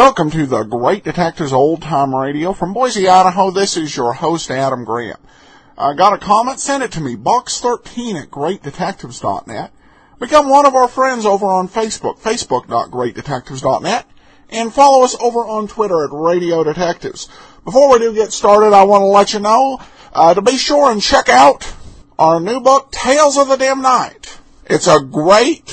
Welcome to the Great Detectives Old Time Radio from Boise, Idaho. This is your host, Adam Graham. I got a comment? Send it to me, box13 at greatdetectives.net. Become one of our friends over on Facebook, facebook.greatdetectives.net, and follow us over on Twitter at Radio Detectives. Before we do get started, I want to let you know uh, to be sure and check out our new book, Tales of the Dim Knight. It's a great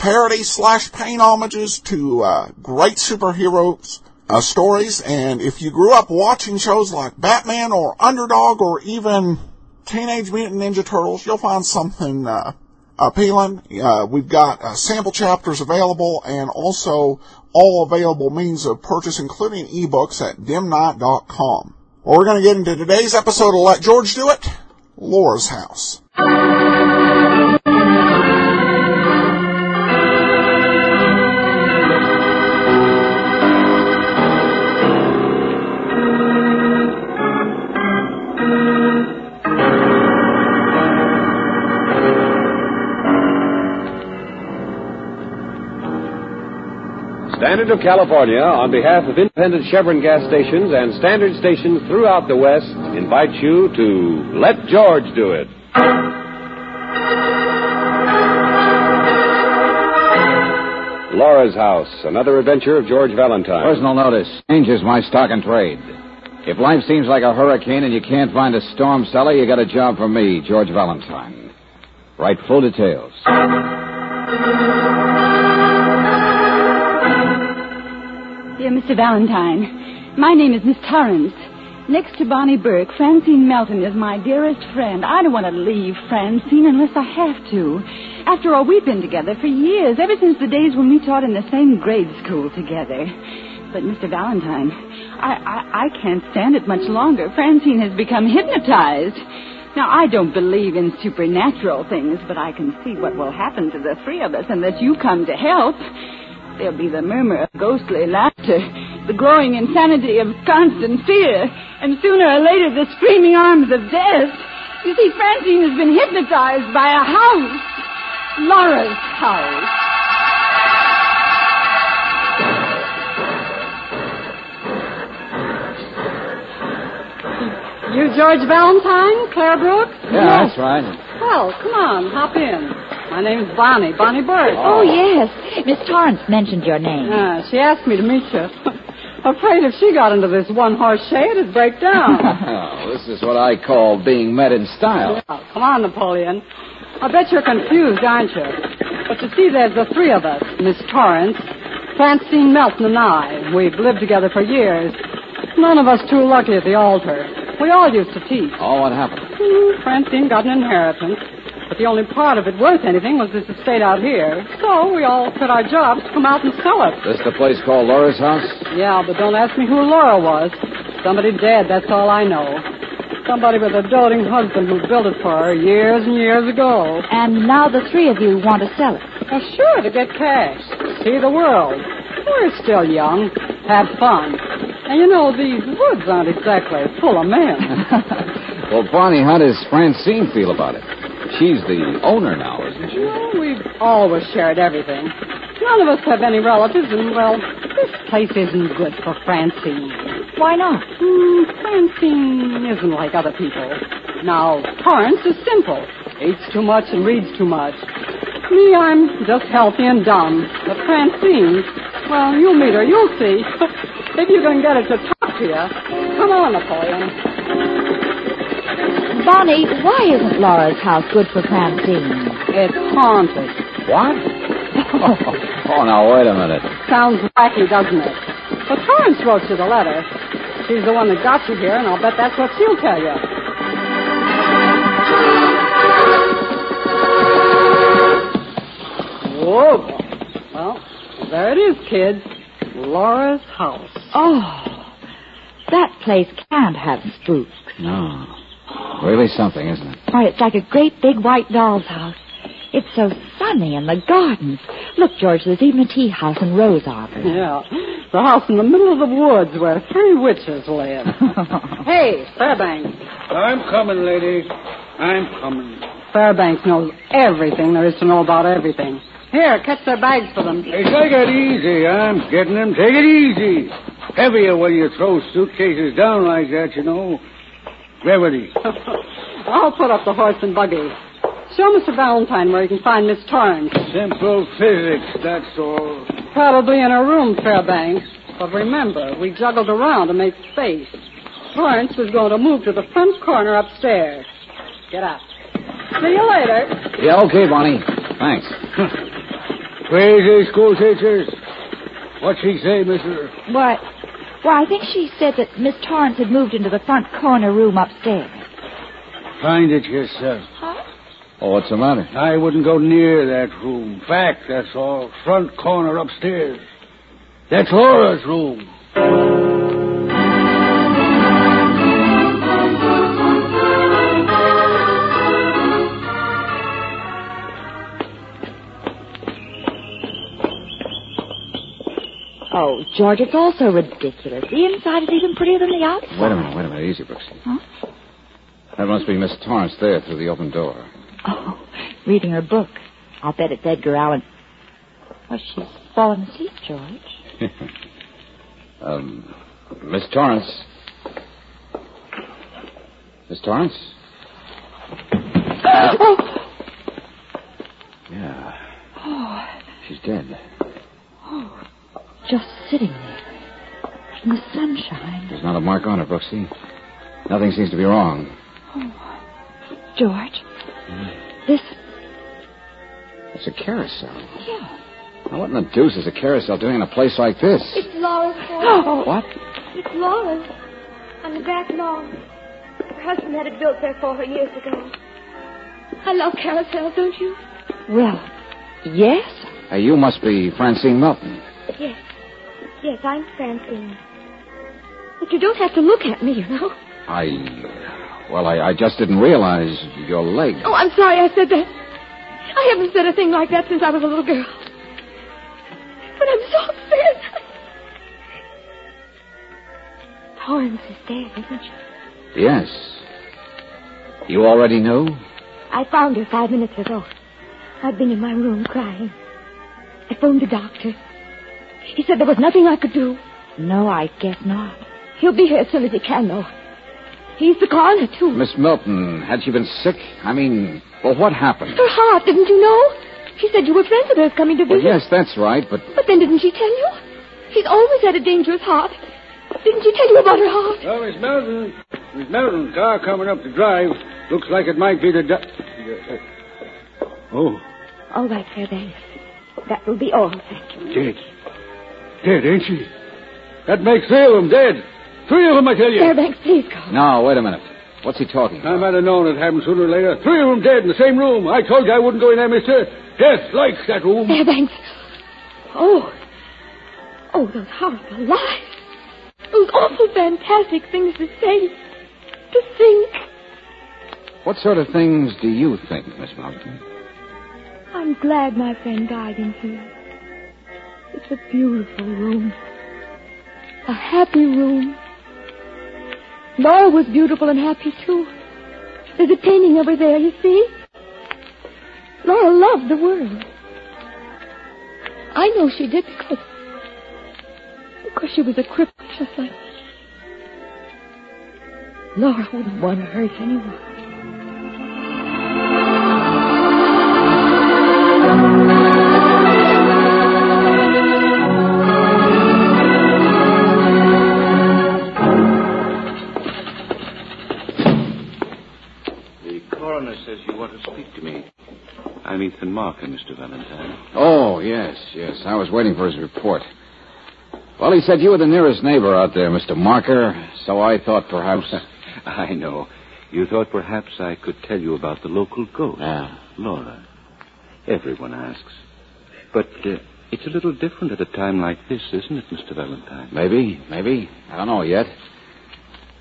parody slash paint homages to uh, great superheroes uh, stories. And if you grew up watching shows like Batman or Underdog or even Teenage Mutant Ninja Turtles, you'll find something uh, appealing. Uh, we've got uh, sample chapters available and also all available means of purchase, including ebooks at dimknight.com. Well, we're going to get into today's episode of Let George Do It, Laura's House. Of California, on behalf of independent Chevron gas stations and standard stations throughout the West, invites you to Let George Do It. Laura's House, another adventure of George Valentine. Personal notice. Change is my stock and trade. If life seems like a hurricane and you can't find a storm cellar, you got a job for me, George Valentine. Write full details. Dear Mr. Valentine, my name is Miss Torrance. Next to Bonnie Burke, Francine Melton is my dearest friend. I don't want to leave Francine unless I have to. After all, we've been together for years, ever since the days when we taught in the same grade school together. But, Mr. Valentine, I, I, I can't stand it much longer. Francine has become hypnotized. Now, I don't believe in supernatural things, but I can see what will happen to the three of us unless you come to help. There'll be the murmur of ghostly laughter, the growing insanity of constant fear, and sooner or later the screaming arms of death. You see, Francine has been hypnotized by a house. Laura's house. You George Valentine, Claire Brooks? Yeah, that's right. Well, come on, hop in. My name's Bonnie, Bonnie Burke. Oh, yes. Miss Torrance mentioned your name. Yeah, she asked me to meet you. Afraid if she got into this one-horse shay, it'd break down. Oh, this is what I call being met in style. Come on, Napoleon. I bet you're confused, aren't you? But you see, there's the three of us. Miss Torrance, Francine Melton, and I. We've lived together for years. None of us too lucky at the altar. We all used to teach. Oh, what happened? Hmm, Francine got an inheritance. But the only part of it worth anything was this estate out here. So we all quit our jobs to come out and sell it. This the place called Laura's house? Yeah, but don't ask me who Laura was. Somebody dead, that's all I know. Somebody with a doting husband who built it for her years and years ago. And now the three of you want to sell it. Well, sure, to get cash. See the world. We're still young. Have fun. And you know, these woods aren't exactly full of men. well, Bonnie, how does Francine feel about it? She's the owner now, isn't she? Well, we've always shared everything. None of us have any relatives, and, well, this place isn't good for Francine. Why not? Hmm, Francine isn't like other people. Now, Torrance is simple. Eats too much and reads too much. Me, I'm just healthy and dumb. But Francine, well, you'll meet her. You'll see. if you can get her to talk to you. Come on, Napoleon. Bonnie, why isn't Laura's house good for Francine? It's haunted. What? oh, now, wait a minute. Sounds wacky, doesn't it? But Torrance wrote you the letter. She's the one that got you here, and I'll bet that's what she'll tell you. Whoa. Well, there it is, kids. Laura's house. Oh, that place can't have spooks. No. Really something, isn't it? Why, it's like a great big white doll's house. It's so sunny in the gardens. Look, George, there's even a tea house and rose arbor. Yeah. The house in the middle of the woods where three witches live. hey, Fairbanks. I'm coming, lady. I'm coming. Fairbanks knows everything there is to know about everything. Here, catch their bags for them. Hey, take it easy. I'm getting them. Take it easy. Heavier when you throw suitcases down like that, you know. Gravity. I'll put up the horse and buggy. Show Mr. Valentine where you can find Miss Torrance. Simple physics, that's all. Probably in her room, Fairbanks. But remember, we juggled around to make space. Torrance is going to move to the front corner upstairs. Get up. See you later. Yeah, okay, Bonnie. Thanks. Crazy school teachers. What'd she say, mister? What? Why, I think she said that Miss Torrance had moved into the front corner room upstairs. Find it yourself. Oh, what's the matter? I wouldn't go near that room. Fact, that's all. Front corner upstairs. That's Laura's room. Oh, George, it's all so ridiculous. The inside is even prettier than the outside. Wait a minute, wait a minute. Easy, Brooksy. Huh? That must be Miss Torrance there through the open door. Oh, reading her book. I'll bet it's Edgar Allan. Well, she's fallen asleep, George. um, Miss Torrance. Miss Torrance? oh, Yeah, oh, she's dead. oh, just sitting there in the sunshine. There's not a mark on her, Brooksy. Nothing seems to be wrong. Oh, George, this, It's a carousel. yeah. Now, what in the deuce is a carousel doing in a place like this? It's Laura's home. Oh, What? It's Laura's. On the back lawn. Her husband had it built there for her years ago. I love carousels, don't you? well, yes. Hey, you must be Francine Melton. Yes. Yes, I'm Francine. But you don't have to look at me, you know. I. Well, I, I just didn't realize your leg. Oh, I'm sorry I said that. I haven't said a thing like that since I was a little girl. But I'm so upset. Torrance is dead, isn't she? Yes. You already knew? I found her five minutes ago. I've been in my room crying. I phoned the doctor. He said there was nothing I could do. No, I guess not. He'll be here as soon as he can, though. He's the coroner, too. Miss Milton, had she been sick? I mean, well, what happened? Her heart, didn't you know? She said you were friends of hers coming to Well, visit. yes, that's right, but But then didn't she tell you? She's always had a dangerous heart. Didn't she tell you about her heart? Oh, Miss Melton. Miss Melton, car coming up the drive. Looks like it might be the... Do- oh, All right, Fairbanks. That will be all, thank you. dead. Dead, ain't she? That makes three of them dead. Three of them, I tell you. Fairbanks, please go. no, wait a minute. What's he talking about? I might have known it happened sooner or later. Three of them dead in the same room. I told you I wouldn't go in there, mister. Death likes that room. Fairbanks. Oh. Oh, those horrible lies. Those awful, fantastic things to say. To think. What sort of things do you think, Miss Melton? I'm glad my friend died in here. It's a beautiful room. A happy room. Laura was beautiful and happy, too. There's a painting over there, you see? Laura loved the world. I know she did because... Because she was a cripple just like. Laura wouldn't want to hurt anyone. Ethan Marker, Mr. Valentine. Oh, yes, yes. I was waiting for his report. Well, he said you were the nearest neighbor out there, Mr. Marker, so I thought perhaps. I know. You thought perhaps I could tell you about the local ghost. Yeah. Laura. Everyone asks. But uh, it's a little different at a time like this, isn't it, Mr. Valentine? Maybe, maybe. I don't know yet.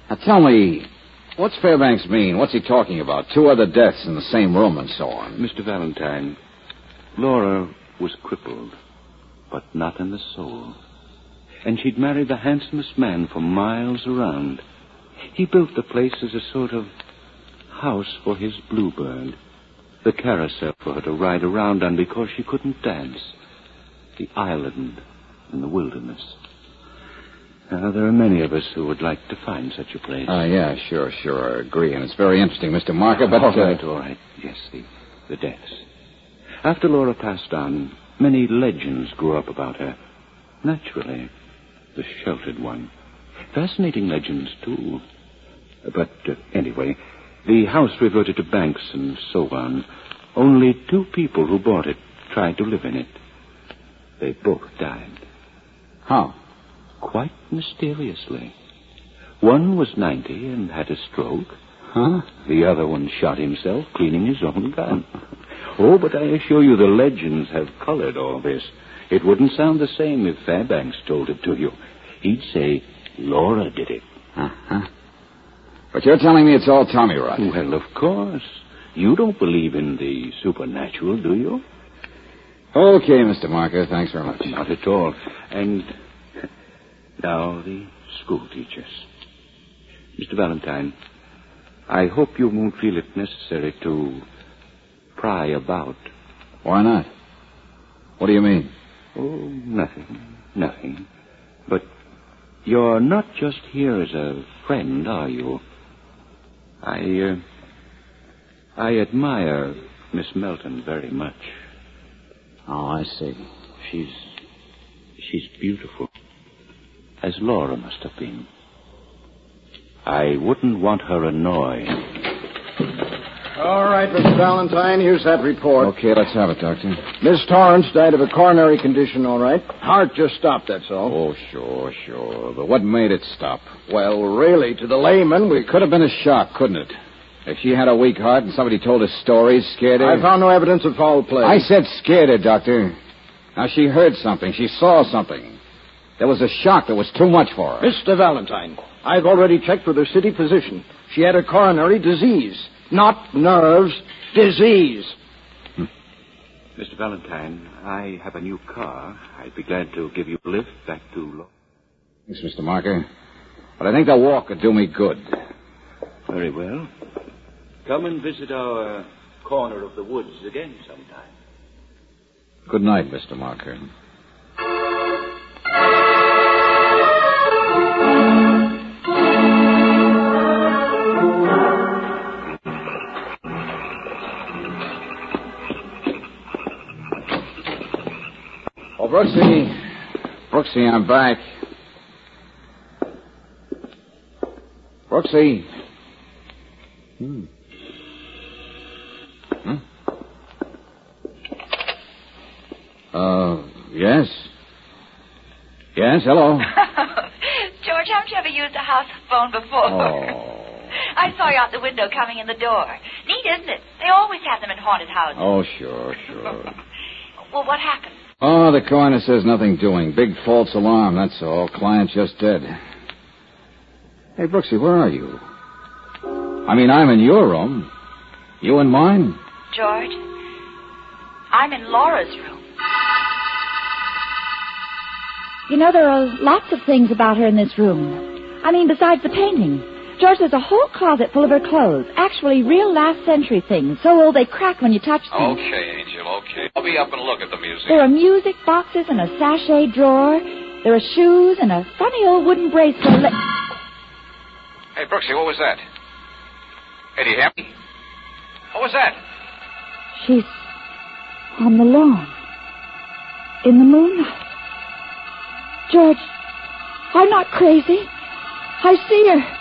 Now tell me, what's Fairbanks mean? What's he talking about? Two other deaths in the same room and so on. Mr. Valentine, Laura was crippled, but not in the soul. And she'd married the handsomest man for miles around. He built the place as a sort of house for his bluebird. the carousel for her to ride around on because she couldn't dance, the island in the wilderness. Now, there are many of us who would like to find such a place. Uh, yeah, sure, sure. I agree. And it's very interesting, Mr. Marker, but. all uh, right, all right. Yes, the, the deaths. After Laura passed on, many legends grew up about her. Naturally, the sheltered one. Fascinating legends, too. But uh, anyway, the house reverted to banks and so on. Only two people who bought it tried to live in it. They both died. How? Quite mysteriously. One was 90 and had a stroke. Huh? The other one shot himself cleaning his own gun. Oh, but I assure you the legends have colored all this. It wouldn't sound the same if Fairbanks told it to you. He'd say Laura did it. Uh-huh. But you're telling me it's all Tommy rot. Well, of course. You don't believe in the supernatural, do you? Okay, Mr. Marker. Thanks very much. Not at all. And now the school teachers. Mr. Valentine, I hope you won't feel it necessary to pry about. Why not? What do you mean? Oh, nothing. Nothing. But you're not just here as a friend, are you? I, uh, I admire Miss Melton very much. Oh, I see. She's, she's beautiful. As Laura must have been. I wouldn't want her annoyed. All right, Mr. Valentine, here's that report. Okay, let's have it, Doctor. Miss Torrance died of a coronary condition, all right. Heart just stopped, that's all. Oh, sure, sure. But what made it stop? Well, really, to the layman, we It could have been a shock, couldn't it? If she had a weak heart and somebody told her stories, scared her. I found no evidence of foul play. I said scared her, Doctor. Now, she heard something. She saw something. There was a shock that was too much for her. Mr. Valentine, I've already checked with her city physician. She had a coronary disease. Not nerves, disease. Hmm. Mr. Valentine, I have a new car. I'd be glad to give you a lift back to Laura. Thanks, Mr. Marker. But I think the walk could do me good. Very well. Come and visit our corner of the woods again sometime. Good night, Mr. Marker. Brooksy. Brooksy, I'm back. Brooksy. Hmm. Hmm? Uh, yes. Yes, hello. George, haven't you ever used a house phone before? Oh. I saw you out the window coming in the door. Neat, isn't it? They always have them in haunted houses. Oh, sure, sure. Well, what happened? Oh, the coroner says nothing doing. Big false alarm, that's all. Client just dead. Hey, Brooksy, where are you? I mean, I'm in your room. You in mine? George, I'm in Laura's room. You know, there are lots of things about her in this room. I mean, besides the painting. George, there's a whole closet full of her clothes. Actually, real last century things. So old they crack when you touch them. Okay, Angel, okay. I'll be up and look at the museum. There are music boxes and a sachet drawer. There are shoes and a funny old wooden bracelet. Hey, Brooksy, what was that? Hey, do you hear me? What was that? She's on the lawn. In the moonlight. George, I'm not crazy. I see her.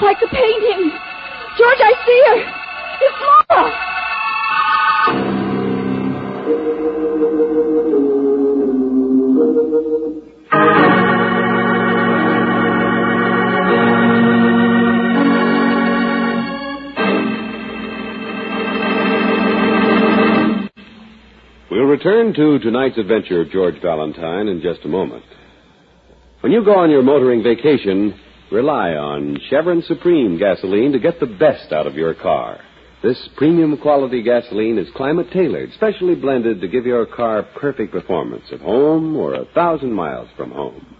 Like the painting. George, I see her. It's Laura. We'll return to tonight's adventure of George Valentine in just a moment. When you go on your motoring vacation, rely on Chevron Supreme gasoline to get the best out of your car. This premium quality gasoline is climate tailored, specially blended to give your car perfect performance at home or a thousand miles from home.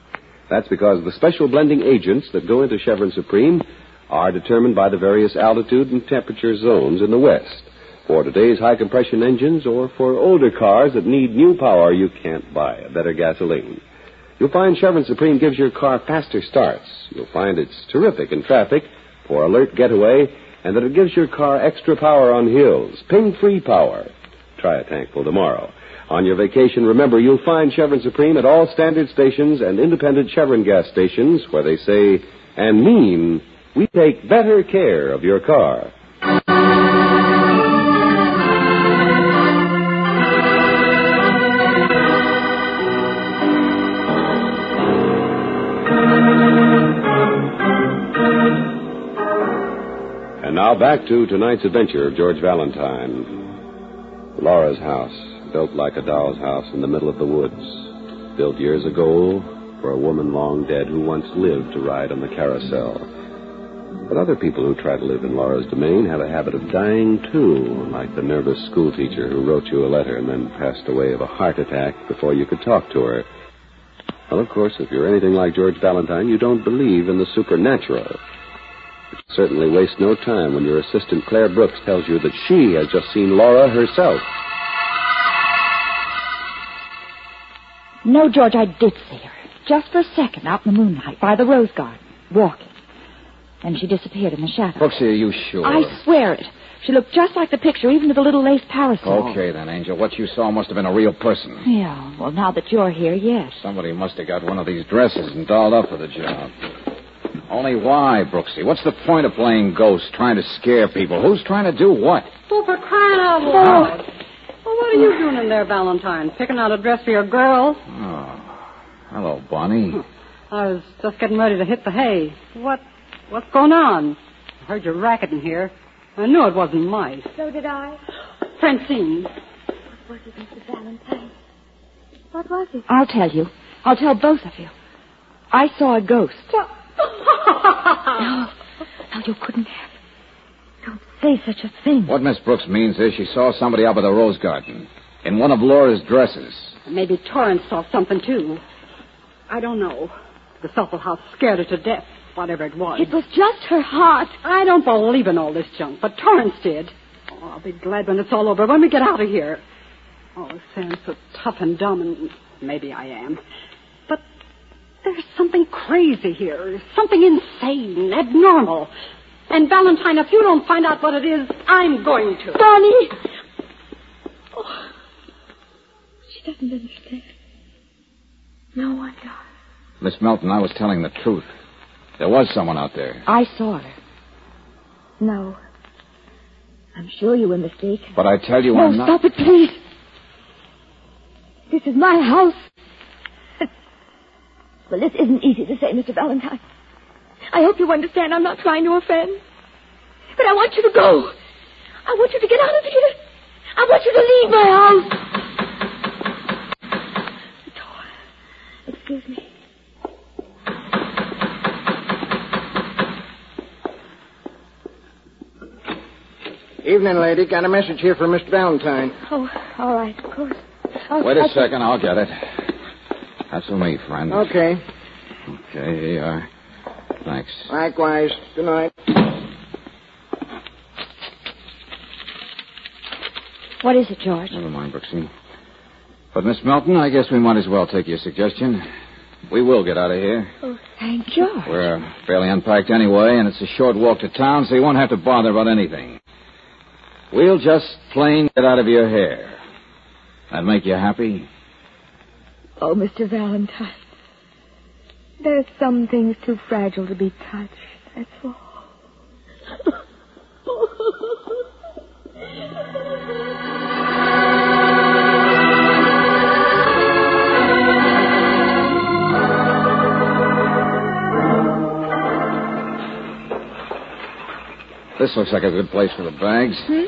That's because the special blending agents that go into Chevron Supreme are determined by the various altitude and temperature zones in the West. for today's high compression engines or for older cars that need new power, you can't buy a better gasoline. You'll find Chevron Supreme gives your car faster starts. You'll find it's terrific in traffic for alert getaway and that it gives your car extra power on hills, ping free power. Try a tankful tomorrow. On your vacation, remember you'll find Chevron Supreme at all standard stations and independent Chevron gas stations where they say and mean we take better care of your car. And now back to tonight's adventure of George Valentine. Laura's house, built like a doll's house in the middle of the woods. Built years ago for a woman long dead who once lived to ride on the carousel. But other people who try to live in Laura's domain have a habit of dying too, like the nervous schoolteacher who wrote you a letter and then passed away of a heart attack before you could talk to her. Well, of course, if you're anything like George Valentine, you don't believe in the supernatural. But you certainly waste no time when your assistant Claire Brooks tells you that she has just seen Laura herself. No, George, I did see her. Just for a second out in the moonlight by the rose garden, walking. Then she disappeared in the shadows. Brooksy, are you sure? I swear it. She looked just like the picture, even to the little lace parasol. Okay, then, Angel. What you saw must have been a real person. Yeah, well, now that you're here, yes. Somebody must have got one of these dresses and dolled up for the job. Only why, Brooksy? What's the point of playing ghost, trying to scare people? Who's trying to do what? Oh, for crying out loud. Well, what are you doing in there, Valentine? Picking out a dress for your girl? Oh. Hello, Bonnie. I was just getting ready to hit the hay. What, what's going on? I heard you racketing here. I knew it wasn't mice. So did I. Francine. What was it, Mr. Valentine? What was it? I'll tell you. I'll tell both of you. I saw a ghost. no, no, you couldn't have. Don't say such a thing. What Miss Brooks means is she saw somebody up at the rose garden in one of Laura's dresses. Maybe Torrance saw something, too. I don't know. The supple house scared her to death, whatever it was. It was just her heart. I don't believe in all this junk, but Torrance did. Oh, I'll be glad when it's all over, when we get out of here. Oh, Sam's so tough and dumb, and maybe I am. But there's something crazy here, something insane, abnormal. And Valentine, if you don't find out what it is, I'm going to. Bonnie! Oh, she doesn't understand. No wonder. Miss Melton, I was telling the truth. There was someone out there. I saw her. No. I'm sure you were mistaken. But I tell you, no, I'm not. stop it, please. This is my house. Well, this isn't easy to say, Mr. Valentine. I hope you understand I'm not trying to offend. But I want you to go. I want you to get out of here. I want you to leave my house. The door. Excuse me. Evening, lady. Got a message here for Mr. Valentine. Oh, all right, of course. I'll, Wait a I'll- second, I'll get it. That's for me, friend. Okay. Okay, here you are. Thanks. Likewise. Good night. What is it, George? Never mind, Brooksy. But, Miss Melton, I guess we might as well take your suggestion. We will get out of here. Oh, thank George. We're uh, fairly unpacked anyway, and it's a short walk to town, so you won't have to bother about anything. We'll just plain get out of your hair. That make you happy? Oh, Mr. Valentine. There's some things too fragile to be touched. That's all. This looks like a good place for the bags. Hmm?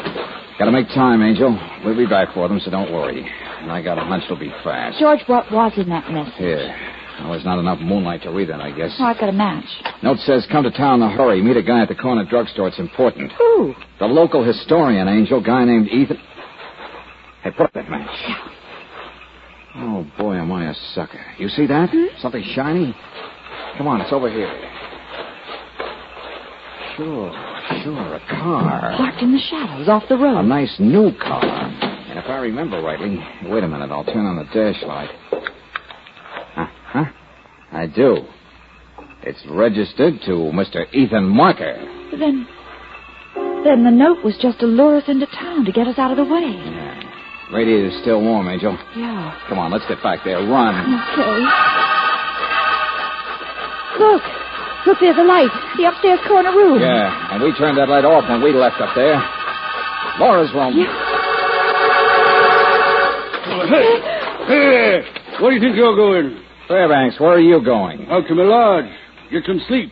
Gotta make time, Angel. We'll be back for them, so don't worry. And I got a hunch it'll be fast. George, what was in that message? Here. Well, there's not enough moonlight to read it, I guess. Oh, I've got a match. Note says, come to town in a hurry. Meet a guy at the corner drugstore. It's important. Who? The local historian, Angel. Guy named Ethan. Hey, put up that match. Oh, boy, am I a sucker. You see that? Hmm? Something shiny? Come on, it's over here. Sure. Sure, a car. Parked in the shadows off the road. A nice new car. If I remember rightly, wait a minute, I'll turn on the dash light. Huh? huh? I do. It's registered to Mr. Ethan Marker. Then. Then the note was just to lure us into town to get us out of the way. Yeah. Radiator's still warm, Angel. Yeah. Come on, let's get back there. Run. Okay. Look. Look, there's a light. The upstairs corner room. Yeah, and we turned that light off when we left up there. Laura's room. Yeah. Hey, hey, where do you think you're going? Fairbanks, where are you going? Out to my lodge. Get some sleep.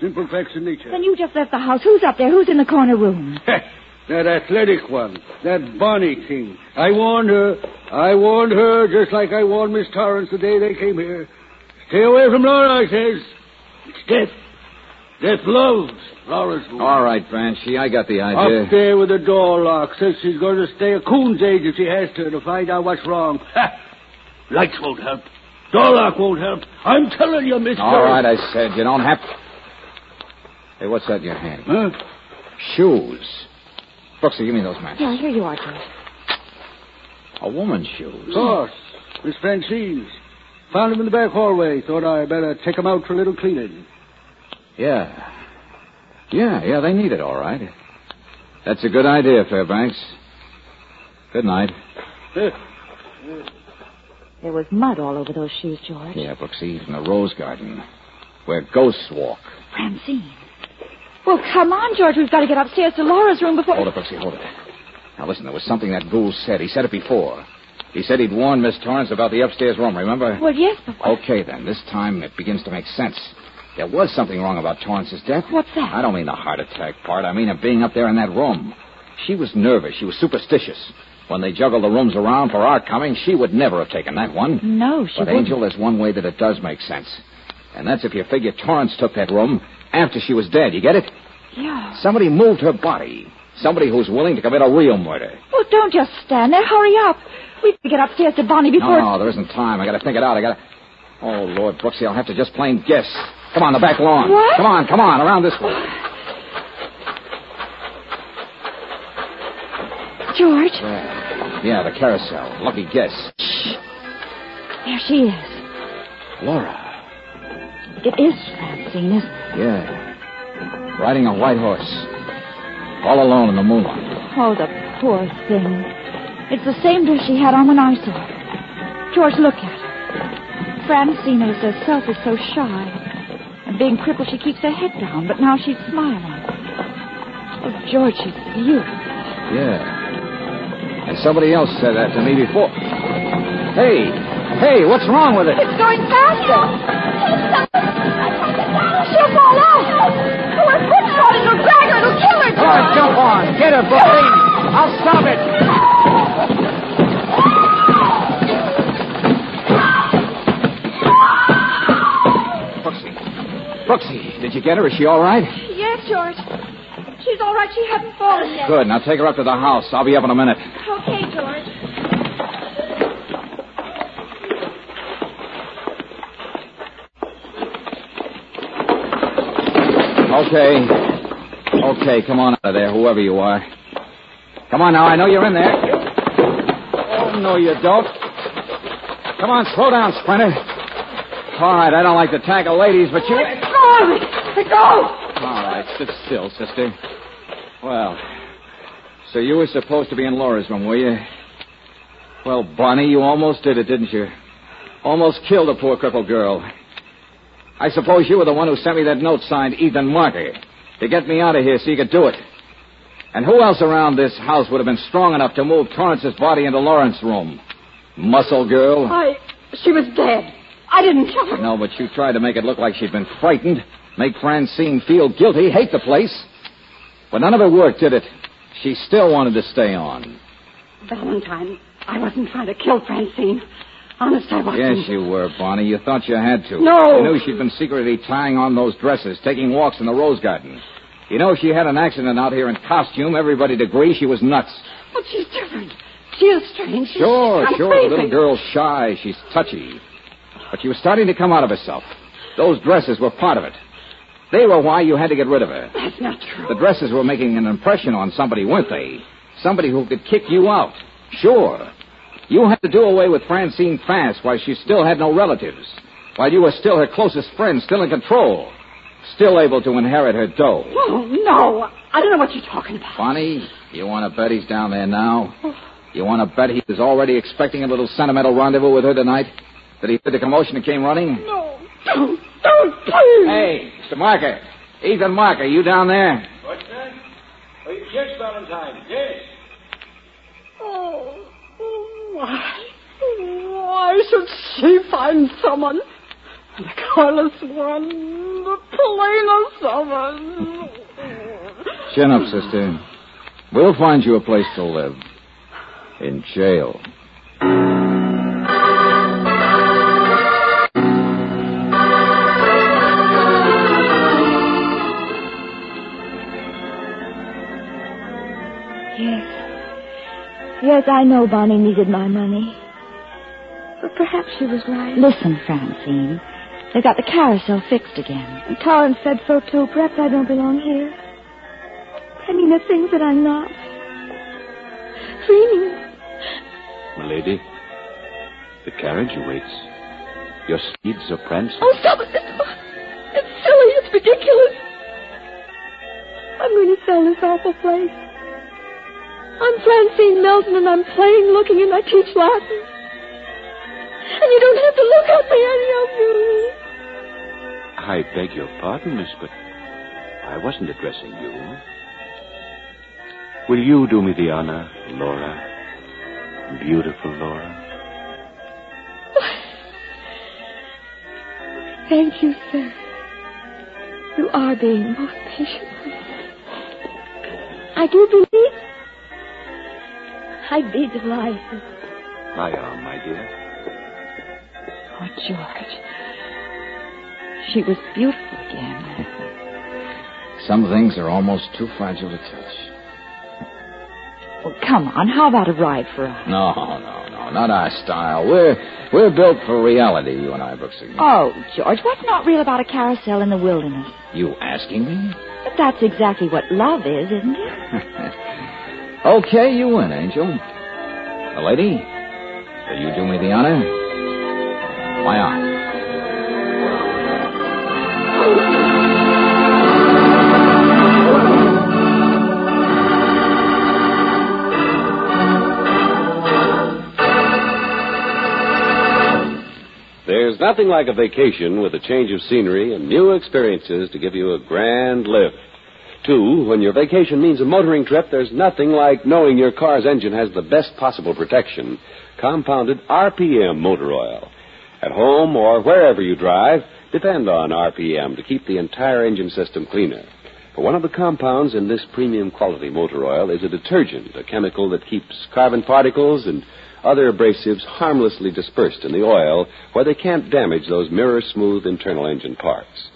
Simple facts of nature. Then you just left the house. Who's up there? Who's in the corner room? that athletic one. That Bonnie thing. I warned her. I warned her just like I warned Miss Torrance the day they came here. Stay away from Laura, I says. It's death. Death loves Laura's room. All right, Banshee, I got the idea. Up there with the door locked. Says she's going to stay a coon's age if she has to to find out what's wrong. Ha! Lights won't help. Door lock won't help. I'm telling you, Mister. All right, I said. You don't have to. Hey, what's that in your hand? Huh? Shoes. Brooksy, give me those matches. Yeah, here you are, George. A woman's shoes. Of course. Miss Francine's. Found them in the back hallway. Thought I'd better take him out for a little cleaning. Yeah. Yeah, yeah, they need it, all right. That's a good idea, Fairbanks. Good night. There was mud all over those shoes, George. Yeah, Brooksy, in the rose garden, where ghosts walk. Francine. Well, come on, George. We've got to get upstairs to Laura's room before. Hold it, Brooksy, hold it. Now, listen, there was something that Gould said. He said it before. He said he'd warned Miss Torrance about the upstairs room, remember? Well, yes, but. Okay, then. This time it begins to make sense. There was something wrong about Torrance's death. What's that? I don't mean the heart attack part. I mean of being up there in that room. She was nervous. She was superstitious. When they juggled the rooms around for our coming, she would never have taken that one. No, she But, wouldn't. Angel, there's one way that it does make sense. And that's if you figure Torrance took that room after she was dead. You get it? Yeah. Somebody moved her body. Somebody who's willing to commit a real murder. Well, don't just stand there. Hurry up. We've got to get upstairs to Bonnie No, before... no, there isn't time. I gotta think it out. I gotta. Oh, Lord, Brooksy, I'll have to just plain guess. Come on, the back lawn. What? Come on, come on, around this way. George, Yeah, yeah the carousel. Lucky guess. Shh. there she is. Laura. It is Francine, isn't it? Yeah. Riding a white horse. All alone in the moonlight. Oh, the poor thing. It's the same dress she had on when I saw her. George, look at her. Francine, who herself is so shy. And being crippled, she keeps her head down, but now she's smiling. Oh, George, she's beautiful. Yeah. And somebody else said that to me before. Hey, hey, what's wrong with it? It's going faster. She'll fall out. Oh, her foot's caught. It'll drag her. It'll kill her, Come on, jump on. Get her, Brooksy. I'll stop it. Brooksy. Did you get her? Is she all right? Yes, George. She's all right. She hasn't fallen yet. Good. Now take her up to the house. I'll be up in a minute. Okay, George. Okay. Okay, come on out of there, whoever you are. Come on now, I know you're in there. Oh, no, you don't. Come on, slow down, Sprinter. All right, I don't like to tackle ladies, but you. Go of me. Let go. All right, sit still, sister. Well, so you were supposed to be in Laura's room, were you? Well, Bonnie, you almost did it, didn't you? Almost killed a poor crippled girl. I suppose you were the one who sent me that note signed Ethan Marker to get me out of here so you could do it. And who else around this house would have been strong enough to move Torrance's body into Laura's room? Muscle girl? I. She was dead. I didn't kill her. No, but you tried to make it look like she'd been frightened, make Francine feel guilty, hate the place. But none of it worked, did it? She still wanted to stay on. Valentine, I wasn't trying to kill Francine. Honest, I wasn't. Yes, you were, Bonnie. You thought you had to. No. You knew she'd been secretly tying on those dresses, taking walks in the rose garden. You know, if she had an accident out here in costume, everybody'd agree she was nuts. But she's different. She is strange. She's Sure, sure. crazy. The little girl's shy. She's touchy. But she was starting to come out of herself. Those dresses were part of it. They were why you had to get rid of her. That's not true. The dresses were making an impression on somebody, weren't they? Somebody who could kick you out. Sure. You had to do away with Francine fast while she still had no relatives. While you were still her closest friend, still in control. Still able to inherit her dough. Oh, no. I don't know what you're talking about. Bonnie, you want to bet he's down there now? You want to bet he was already expecting a little sentimental rendezvous with her tonight? That he heard the commotion and came running? No. Don't, don't, please. Hey, Mr. Marker. Ethan Marker, you down there? What's that? Oh, yes, Valentine. Yes. Oh, why? Why should she find someone? The careless one, the plainest of us. Chin up, sister. We'll find you a place to live. In jail. Yes, I know Bonnie needed my money. But perhaps she was right. Listen, Francine. They've got the carousel fixed again. And Torrance said so too. Perhaps I don't belong here. I mean, the things that I'm not. Dreaming. Milady, the carriage awaits. Your steeds are prancing. Oh, stop it. It's silly. It's ridiculous. I'm going to sell this awful place. I'm Francine Melton, and I'm plain looking, and I teach Latin. And you don't have to look at me, any of you. I beg your pardon, miss, but I wasn't addressing you. Will you do me the honor, Laura? Beautiful Laura. Thank you, sir. You are being most patient. I do believe I'd be delighted. I am, my dear. Oh, George. She was beautiful again. Some things are almost too fragile to touch. Well, come on. How about a ride for us? No, no, no. Not our style. We're we're built for reality, you and I, Brooksy. Oh, George, what's not real about a carousel in the wilderness? You asking me? But that's exactly what love is, isn't it? okay, you win, Angel. The lady, will you do me the honor? Why not? There's nothing like a vacation with a change of scenery and new experiences to give you a grand lift. Two, when your vacation means a motoring trip, there's nothing like knowing your car's engine has the best possible protection. Compounded RPM motor oil. At home or wherever you drive, depend on RPM to keep the entire engine system cleaner. For one of the compounds in this premium quality motor oil is a detergent, a chemical that keeps carbon particles and other abrasives harmlessly dispersed in the oil where they can't damage those mirror smooth internal engine parts.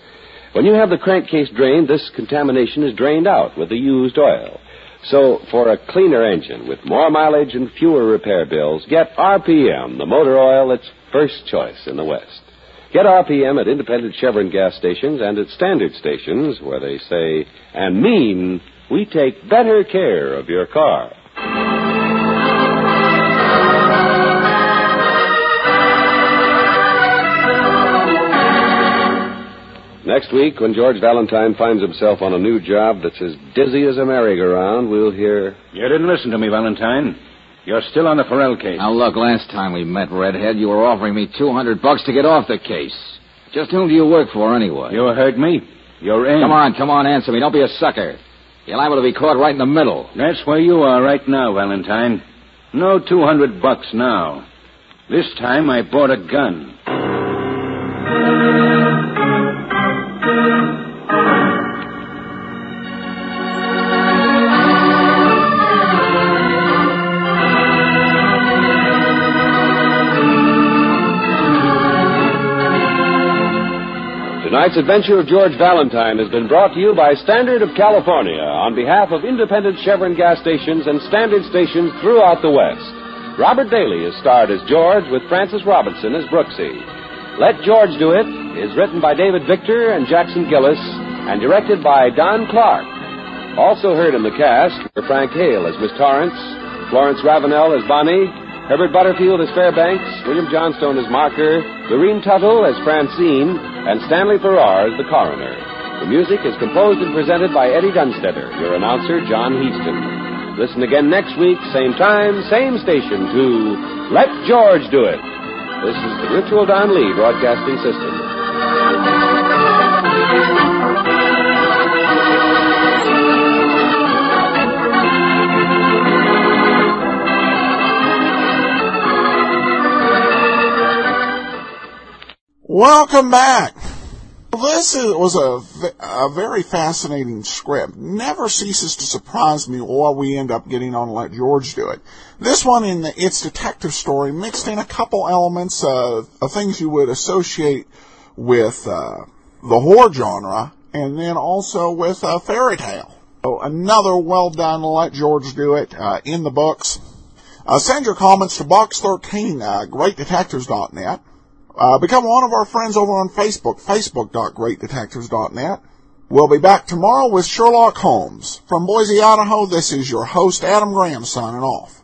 When you have the crankcase drained, this contamination is drained out with the used oil. So, for a cleaner engine with more mileage and fewer repair bills, get RPM, the motor oil that's first choice in the West. Get RPM at independent Chevron gas stations and at standard stations where they say and mean we take better care of your car. Next week, when George Valentine finds himself on a new job that's as dizzy as a merry-go-round, we'll hear. You didn't listen to me, Valentine. You're still on the Farrell case. Now, look, last time we met, Redhead, you were offering me 200 bucks to get off the case. Just whom do you work for, anyway? You heard me. You're in. Come on, come on, answer me. Don't be a sucker. You're liable to be caught right in the middle. That's where you are right now, Valentine. No 200 bucks now. This time I bought a gun. Tonight's adventure of George Valentine has been brought to you by Standard of California on behalf of independent Chevron gas stations and standard stations throughout the West. Robert Bailey is starred as George with Frances Robinson as Brooksy. Let George Do It is written by David Victor and Jackson Gillis and directed by Don Clark. Also heard in the cast were Frank Hale as Miss Torrance, Florence Ravenel as Bonnie, Herbert Butterfield as Fairbanks, William Johnstone as Marker, Lorene Tuttle as Francine, and Stanley Farrar as the coroner. The music is composed and presented by Eddie Dunstedter, your announcer, John Heistand. Listen again next week, same time, same station, to Let George Do It. This is the Mutual Don Lee Broadcasting System. Welcome back. This is, was a, a very fascinating script. Never ceases to surprise me what we end up getting on Let George Do It. This one in the, its detective story mixed in a couple elements uh, of things you would associate with uh, the horror genre, and then also with a fairy tale. So another well done Let George Do It uh, in the books. Uh, send your comments to box13, uh, greatdetectives.net. Uh, become one of our friends over on Facebook, facebook.greatdetectives.net. We'll be back tomorrow with Sherlock Holmes. From Boise, Idaho, this is your host, Adam Graham, signing off.